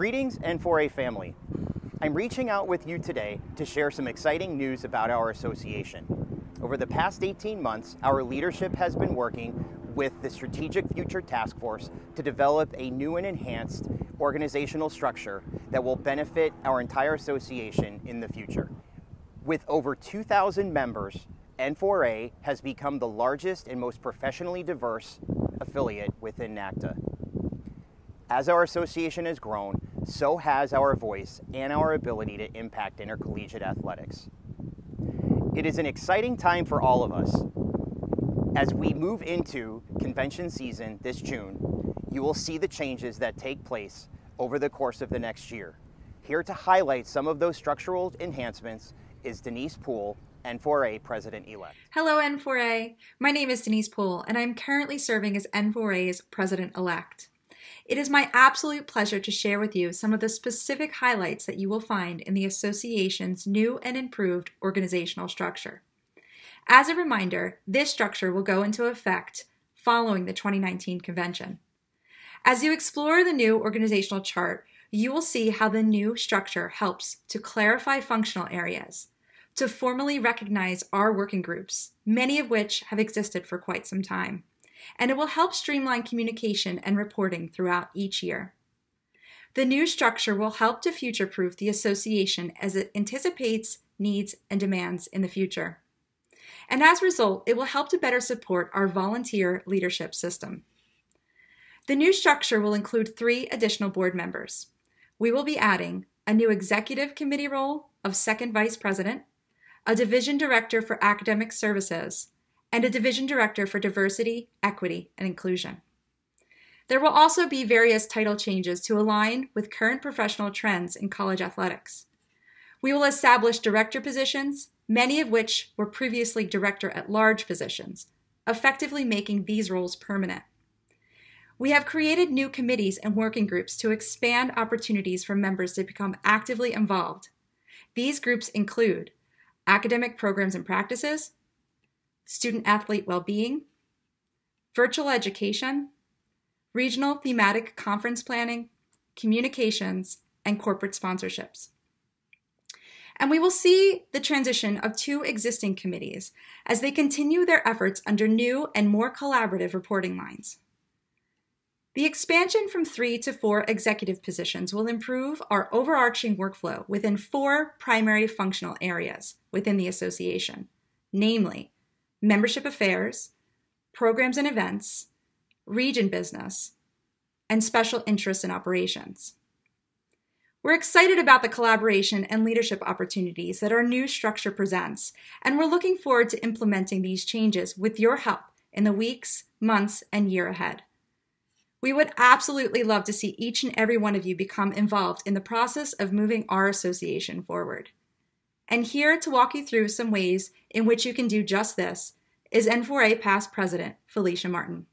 Greetings, N4A family. I'm reaching out with you today to share some exciting news about our association. Over the past 18 months, our leadership has been working with the Strategic Future Task Force to develop a new and enhanced organizational structure that will benefit our entire association in the future. With over 2,000 members, N4A has become the largest and most professionally diverse affiliate within NACDA. As our association has grown, so has our voice and our ability to impact intercollegiate athletics. It is an exciting time for all of us. As we move into convention season this June, you will see the changes that take place over the course of the next year. Here to highlight some of those structural enhancements is Denise Poole, N4A President elect. Hello, N4A. My name is Denise Poole, and I'm currently serving as N4A's President elect. It is my absolute pleasure to share with you some of the specific highlights that you will find in the association's new and improved organizational structure. As a reminder, this structure will go into effect following the 2019 convention. As you explore the new organizational chart, you will see how the new structure helps to clarify functional areas, to formally recognize our working groups, many of which have existed for quite some time, and it will help streamline communication and reporting throughout each year. The new structure will help to future proof the association as it anticipates needs and demands in the future. And as a result, it will help to better support our volunteer leadership system. The new structure will include three additional board members. We will be adding a new executive committee role of second vice president, a division director for academic services, and a division director for diversity, equity, and inclusion. There will also be various title changes to align with current professional trends in college athletics. We will establish director positions, many of which were previously director at large positions, effectively making these roles permanent. We have created new committees and working groups to expand opportunities for members to become actively involved. These groups include academic programs and practices, student athlete well being, virtual education, regional thematic conference planning, communications, and corporate sponsorships. And we will see the transition of two existing committees as they continue their efforts under new and more collaborative reporting lines. The expansion from three to four executive positions will improve our overarching workflow within four primary functional areas within the association, namely membership affairs, programs and events, region business, and special interests and operations. We're excited about the collaboration and leadership opportunities that our new structure presents, and we're looking forward to implementing these changes with your help in the weeks, months, and year ahead. We would absolutely love to see each and every one of you become involved in the process of moving our association forward. And here to walk you through some ways in which you can do just this is N4A past president Felicia Martin.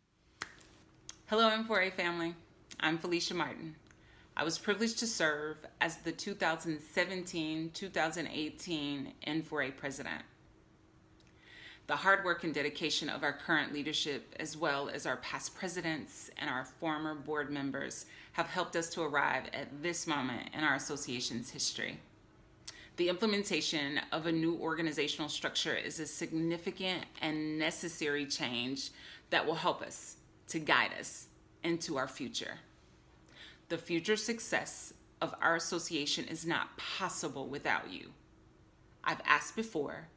Hello, N4A family. I'm Felicia Martin. I was privileged to serve as the 2017 2018 N4A president. The hard work and dedication of our current leadership, as well as our past presidents and our former board members, have helped us to arrive at this moment in our association's history. The implementation of a new organizational structure is a significant and necessary change that will help us to guide us into our future. The future success of our association is not possible without you. I've asked before,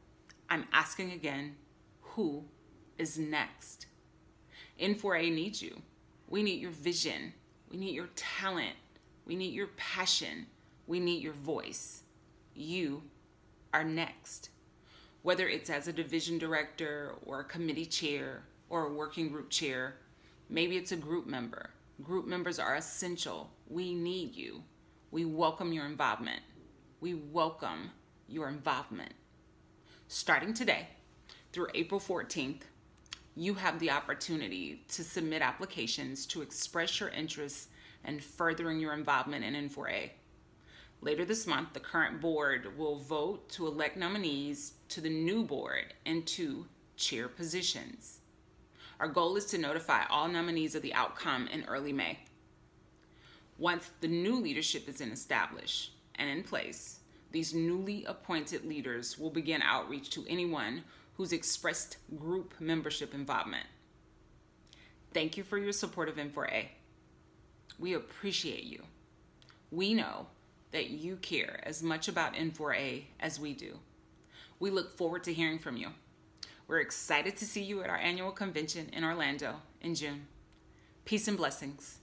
I'm asking again, who is next? N4A needs you. We need your vision. We need your talent. We need your passion. We need your voice. You are next. Whether it's as a division director or a committee chair or a working group chair, maybe it's a group member. Group members are essential. We need you. We welcome your involvement. We welcome your involvement. Starting today through April 14th, you have the opportunity to submit applications to express your interest in furthering your involvement in N4A. Later this month, the current board will vote to elect nominees to the new board and two chair positions. Our goal is to notify all nominees of the outcome in early May. Once the new leadership is established and in place, these newly appointed leaders will begin outreach to anyone who's expressed group membership involvement. Thank you for your support of N4A. We appreciate you. We know that you care as much about N4A as we do. We look forward to hearing from you. We're excited to see you at our annual convention in Orlando in June. Peace and blessings.